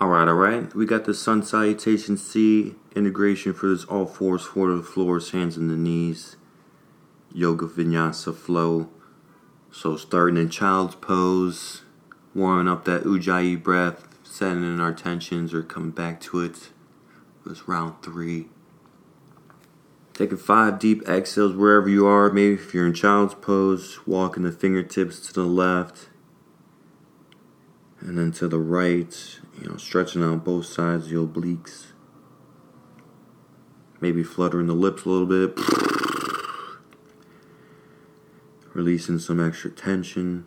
Alright, alright. We got the Sun Salutation C integration for this all fours, four to the floors, hands and the knees. Yoga Vinyasa flow. So starting in child's pose, warming up that Ujjayi breath, setting in our tensions or coming back to it. This round three. Taking five deep exhales wherever you are. Maybe if you're in child's pose, walking the fingertips to the left and then to the right, you know, stretching out both sides of the obliques. Maybe fluttering the lips a little bit. Releasing some extra tension.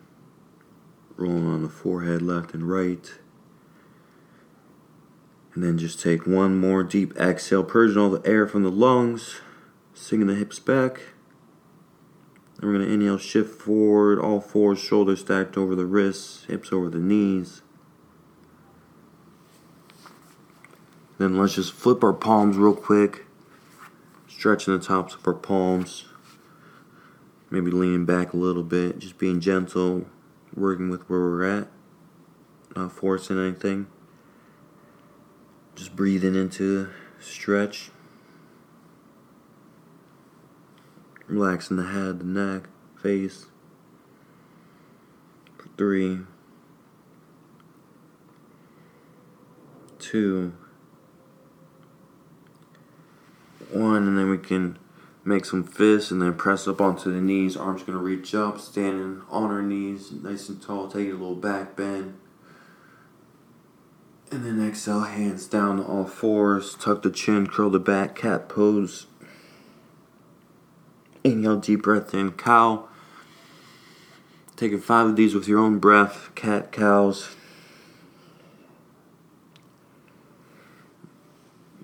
Rolling on the forehead left and right. And then just take one more deep exhale, purging all the air from the lungs, sinking the hips back. We're going to inhale, shift forward, all fours, shoulders stacked over the wrists, hips over the knees. Then let's just flip our palms real quick, stretching the tops of our palms. Maybe leaning back a little bit, just being gentle, working with where we're at, not forcing anything. Just breathing into stretch. Relaxing the head, the neck, face. Three, two, one, and then we can make some fists and then press up onto the knees. Arms gonna reach up, standing on our knees, nice and tall. Take a little back bend. And then exhale, hands down to all fours. Tuck the chin, curl the back, cat pose. Inhale, deep breath in, cow. Taking five of these with your own breath, cat, cows.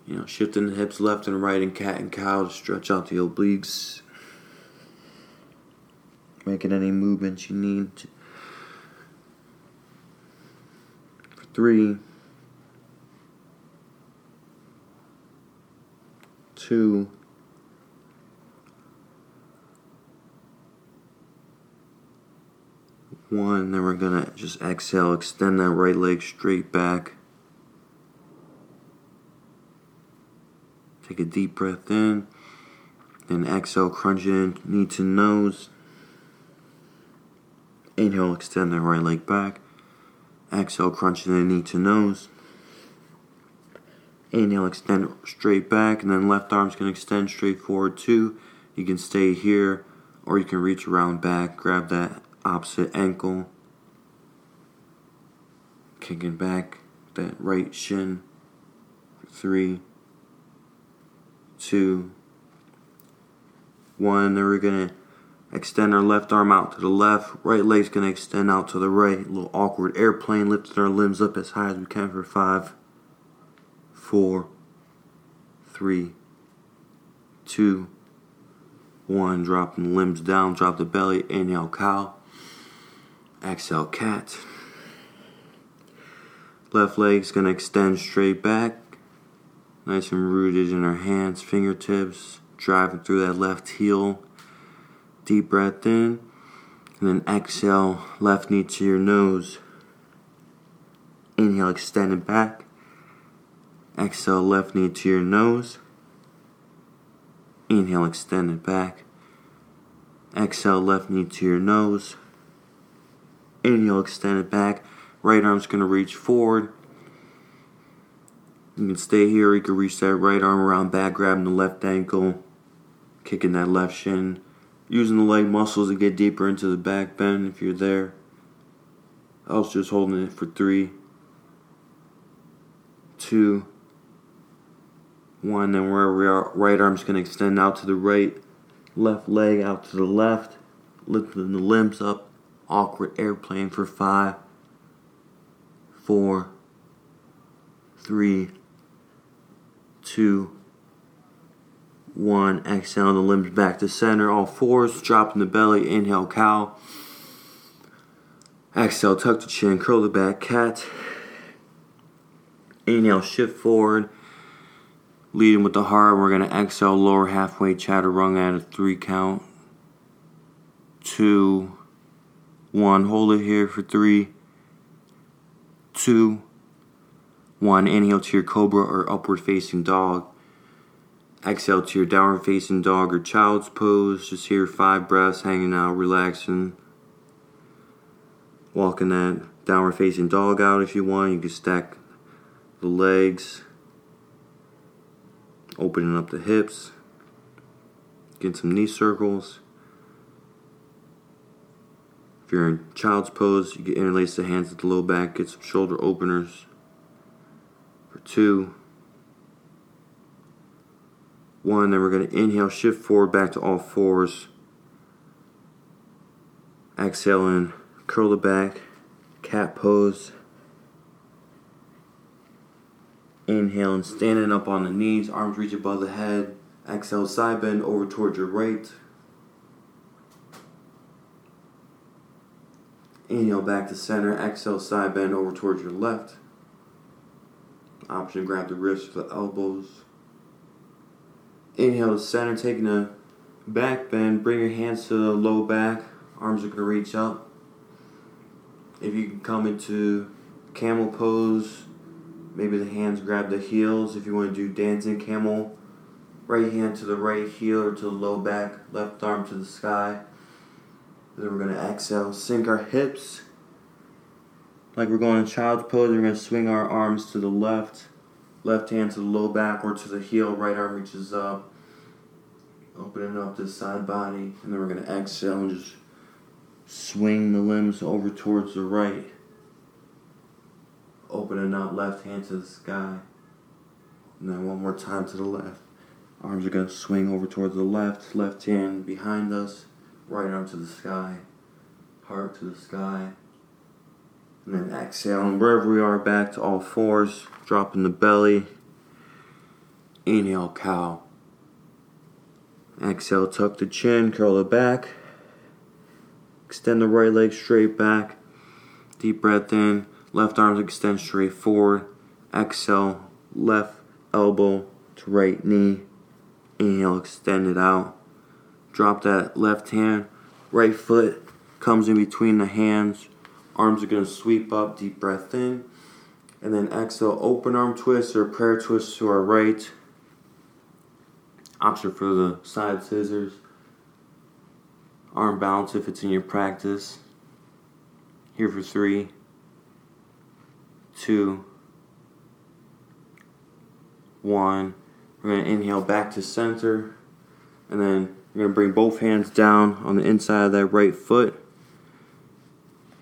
You know, shifting the hips left and right in cat and cow to stretch out the obliques. Making any movements you need. For three, two, one. Then we're gonna just exhale, extend that right leg straight back. Take a deep breath in. Then exhale, crunch in, knee to nose. Inhale, extend that right leg back. Exhale, crunch in, knee to nose. Inhale, extend straight back, and then left arm's gonna extend straight forward too. You can stay here, or you can reach around back, grab that opposite ankle, kicking back that right shin. Three, two, one. Then we're gonna extend our left arm out to the left. Right leg's gonna extend out to the right. A little awkward airplane, lifting our limbs up as high as we can for five, four, three, two, one. Dropping limbs down, drop the belly. Inhale, cow. Exhale, cat. Left leg's gonna extend straight back. Nice and rooted in our hands, fingertips, driving through that left heel. Deep breath in. And then exhale, left knee to your nose. Inhale, extend it back. Exhale, left knee to your nose. Inhale, extend it back. Exhale, left knee to your nose. Inhale, extend it back. Right arm's gonna reach forward. You can stay here, you can reach that right arm around back, grabbing the left ankle, kicking that left shin, using the leg muscles to get deeper into the back bend if you're there. I was just holding it for three, two, one. Then wherever we are, right arm's gonna extend out to the right, left leg out to the left, lifting the limbs up, awkward airplane for five, four, three, two, one. Exhale the limbs back to center. All fours, dropping the belly. Inhale, cow. Exhale, tuck the chin, curl the back, cat. Inhale, shift forward. Leading with the heart. We're going to exhale, lower halfway chaturanga at a three count. Two, one. Hold it here for three, two, One, inhale to your cobra or upward facing dog. Exhale to your downward facing dog or child's pose. Just here, five breaths, hanging out, relaxing. Walking that downward facing dog out if you want. You can stack the legs, opening up the hips, getting some knee circles. You're in child's pose, you can interlace the hands at the low back, get some shoulder openers. For two, one, then we're going to inhale, shift forward back to all fours. Exhale in, curl the back, cat pose. Inhale and standing up on the knees, arms reach above the head. Exhale, side bend over towards your right. Inhale back to center. Exhale, side bend over towards your left. Option grab the wrists the elbows. Inhale to center, taking a back bend. Bring your hands to the low back. Arms are going to reach up. If you can come into camel pose, maybe the hands grab the heels. If you want to do dancing camel, right hand to the right heel or to the low back, left arm to the sky. Then we're going to exhale, sink our hips. Like we're going in child's pose, we're going to swing our arms to the left, left hand to the low back or to the heel, right arm reaches up. Opening up the side body, and then we're going to exhale and just swing the limbs over towards the right. Opening up left hand to the sky. And then one more time to the left. Arms are going to swing over towards the left, left hand behind us right arm to the sky, heart to the sky. And then exhale, and wherever we are, back to all fours, dropping the belly. Inhale, cow. Exhale, tuck the chin, curl the back. Extend the right leg straight back. Deep breath in. Left arm extend straight forward. Exhale, left elbow to right knee. Inhale, extend it out. Drop that left hand. Right foot comes in between the hands. Arms are to sweep up. Deep breath in. And then exhale, open arm twist or prayer twist to our right. Option for the side scissors. Arm balance if it's in your practice. Here for three, two, one. We're to inhale back to center. And then you're going to bring both hands down on the inside of that right foot.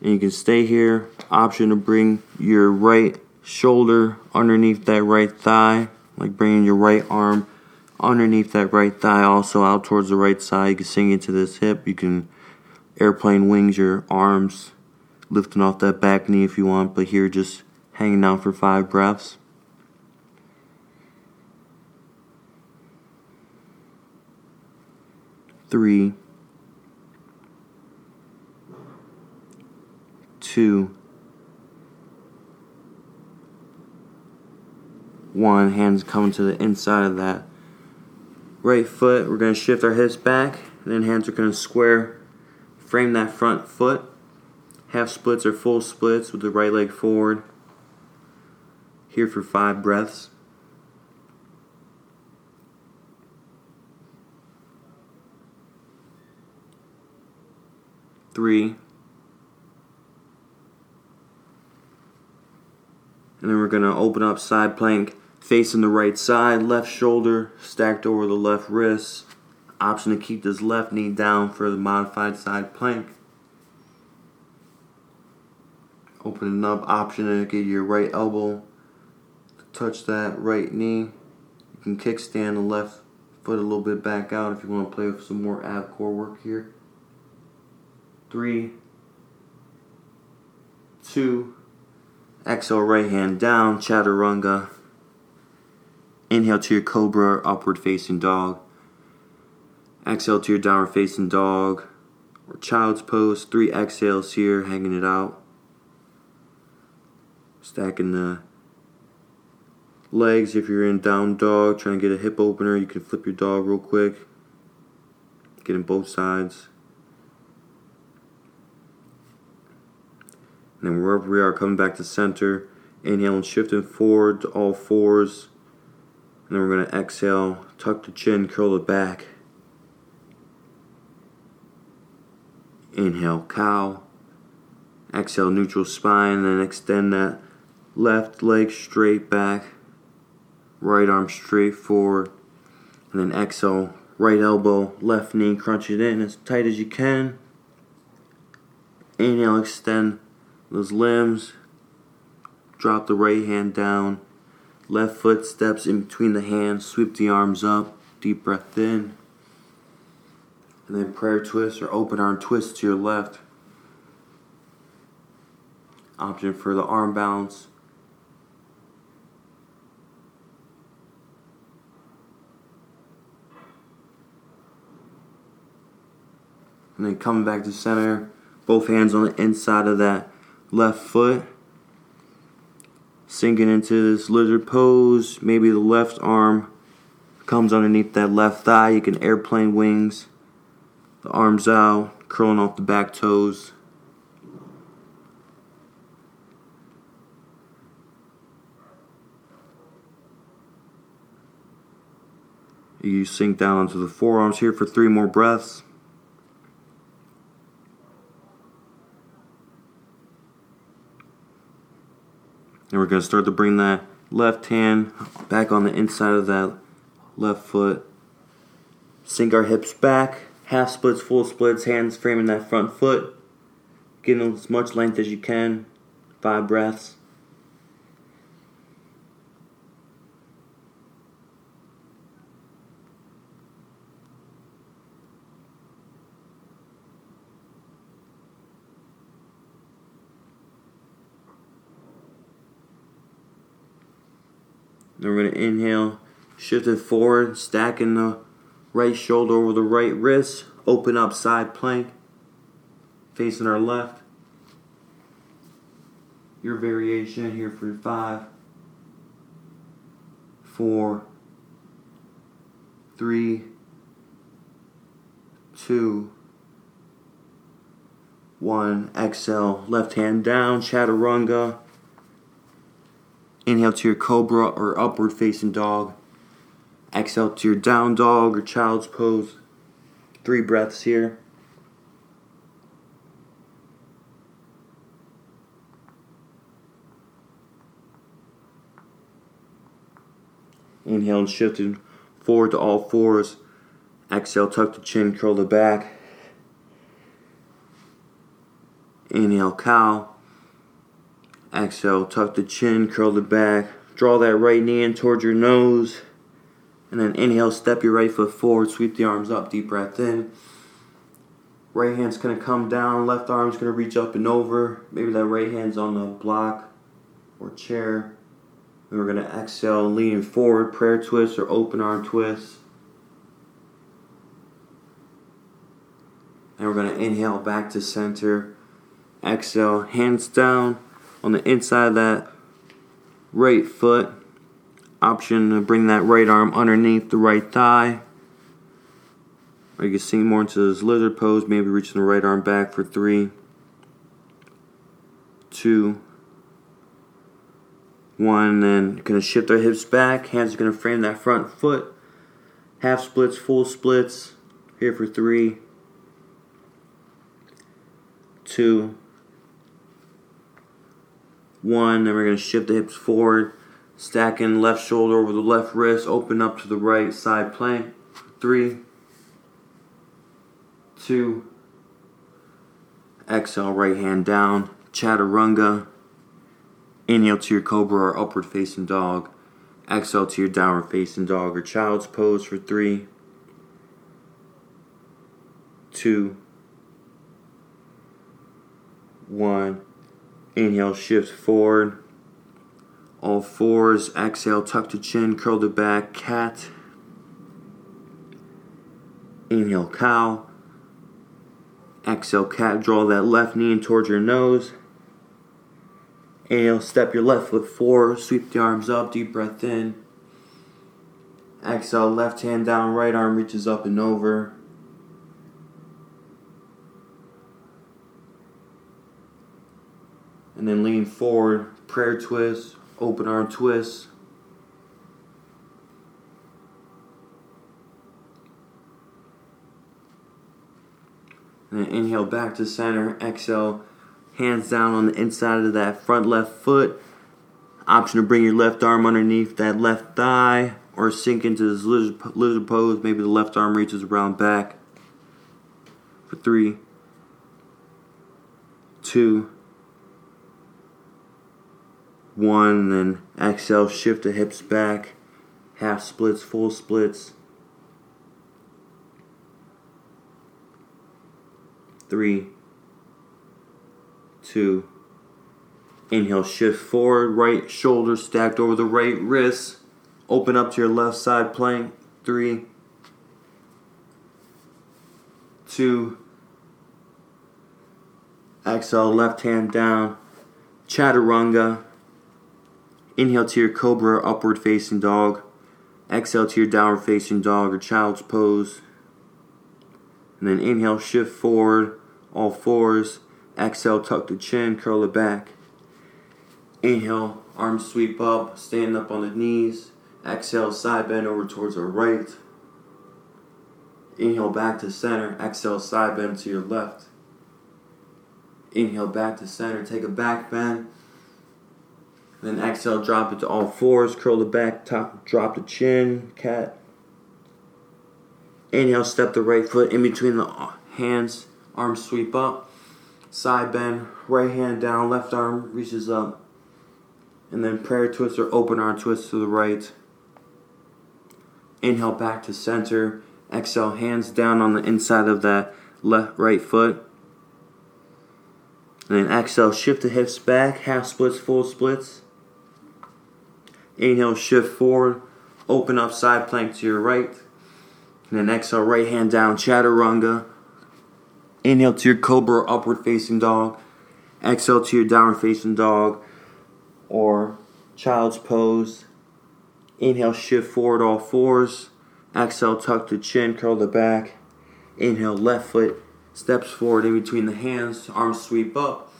And you can stay here. Option to bring your right shoulder underneath that right thigh. Like bringing your right arm underneath that right thigh, also out towards the right side. You can sink into this hip. You can airplane wings your arms, lifting off that back knee if you want. But here, just hanging down for five breaths. Three, two, one. Hands coming to the inside of that right foot. We're going to shift our hips back, and then hands are going to square, frame that front foot. Half splits or full splits with the right leg forward. Here for five breaths. Three. And then we're going to open up side plank facing the right side, left shoulder stacked over the left wrist. Option to keep this left knee down for the modified side plank. Opening up, option to get your right elbow to touch that right knee. You can kickstand the left foot a little bit back out if you want to play with some more ab core work here three, two, exhale right hand down, chaturanga. Inhale to your cobra, upward facing dog. Exhale to your downward facing dog or child's pose. Three exhales here, hanging it out. Stacking the legs. If you're in down dog, trying to get a hip opener, you can flip your dog real quick. Getting both sides. And then wherever we are, coming back to center. Inhale and shifting forward to all fours. And then we're going to exhale, tuck the chin, curl it back. Inhale, cow. Exhale, neutral spine, then extend that left leg straight back, right arm straight forward, and then exhale, right elbow, left knee, crunch it in as tight as you can. Inhale, extend those limbs, drop the right hand down, left foot steps in between the hands, sweep the arms up, deep breath in. And then prayer twist or open arm twist to your left. Option for the arm balance. And then coming back to center, both hands on the inside of that left foot. Sinking into this lizard pose. Maybe the left arm comes underneath that left thigh. You can airplane wings. The arms out, curling off the back toes. You sink down onto the forearms here for three more breaths. And we're going to start to bring that left hand back on the inside of that left foot. Sink our hips back. Half splits, full splits, hands framing that front foot. Getting as much length as you can. Five breaths. Then we're going to inhale, shift it forward, stacking the right shoulder over the right wrist, open up side plank, facing our left. Your variation here for five, four, three, two, one. Exhale, left hand down, chaturanga. Inhale to your cobra or upward facing dog. Exhale to your down dog or child's pose. Three breaths here. Inhale and shifting forward to all fours. Exhale, tuck the chin, curl the back. Inhale, cow. Exhale, tuck the chin, curl the back. Draw that right knee in towards your nose. And then inhale, step your right foot forward, sweep the arms up, deep breath in. Right hand's gonna come down, left arm's gonna reach up and over. Maybe that right hand's on the block or chair. We're gonna exhale, leaning forward, prayer twist or open arm twist. And we're gonna inhale back to center. Exhale, hands down on the inside of that right foot. Option to bring that right arm underneath the right thigh. Or you can sink more into this lizard pose, maybe reaching the right arm back for three, two, one. Then gonna shift our hips back. Hands are gonna frame that front foot. Half splits, full splits. Here for three, two, one. Then we're going to shift the hips forward, stacking left shoulder over the left wrist, open up to the right side plank. Three, two, exhale, right hand down, chaturanga. Inhale to your cobra or upward facing dog. Exhale to your downward facing dog or child's pose for three, two, one. Inhale, shift forward. All fours. Exhale, tuck the chin, curl the back, cat. Inhale, cow. Exhale, cat. Draw that left knee in towards your nose. Inhale, step your left foot forward. Sweep the arms up. Deep breath in. Exhale, left hand down, right arm reaches up and over. And then lean forward, prayer twist, open arm twist. And then inhale back to center. Exhale, hands down on the inside of that front left foot. Option to bring your left arm underneath that left thigh or sink into this lizard, lizard pose. Maybe the left arm reaches around back. For three, two, one. Then exhale, shift the hips back. Half splits, full splits. three, two. Inhale, shift forward, right shoulder stacked over the right wrist. Open up to your left side plank. Three, two. Exhale, left hand down. Chaturanga. Inhale to your cobra, upward facing dog. Exhale to your downward facing dog or child's pose. And then inhale, shift forward all fours. Exhale, tuck the chin, curl it back. Inhale, arms sweep up, stand up on the knees. Exhale, side bend over towards the right. Inhale back to center. Exhale, side bend to your left. Inhale back to center. Take a back bend. Then exhale, drop it to all fours. Curl the back, top, drop the chin, cat. Inhale, step the right foot in between the hands. Arms sweep up, side bend, right hand down, left arm reaches up. And then prayer twist or open arm twist to the right. Inhale back to center. Exhale, hands down on the inside of that left right foot. And then exhale, shift the hips back, half splits, full splits. Inhale, shift forward, open up side plank to your right. And then exhale, right hand down, chaturanga. Inhale to your cobra upward facing dog. Exhale to your downward facing dog or child's pose. Inhale, shift forward all fours. Exhale, tuck the chin, curl the back. Inhale, left foot steps forward in between the hands, arms sweep up.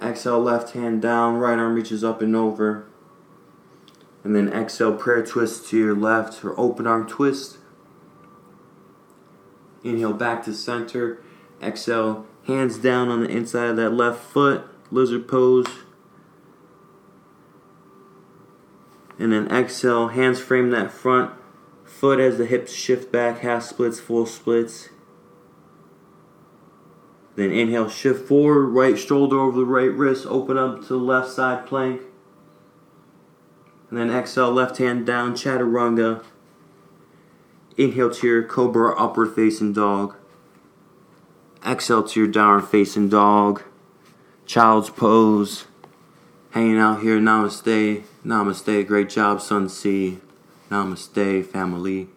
Exhale, left hand down, right arm reaches up and over. And then exhale, prayer twist to your left or open arm twist. Inhale back to center. Exhale, hands down on the inside of that left foot, lizard pose. And then exhale, hands frame that front foot as the hips shift back, half splits, full splits. Then inhale, shift forward, right shoulder over the right wrist, open up to the left side plank. And then exhale, left hand down, chaturanga. Inhale to your cobra upward facing dog. Exhale to your downward facing dog. Child's pose. Hanging out here. Namaste. Namaste. Great job, Sun C. Namaste, family.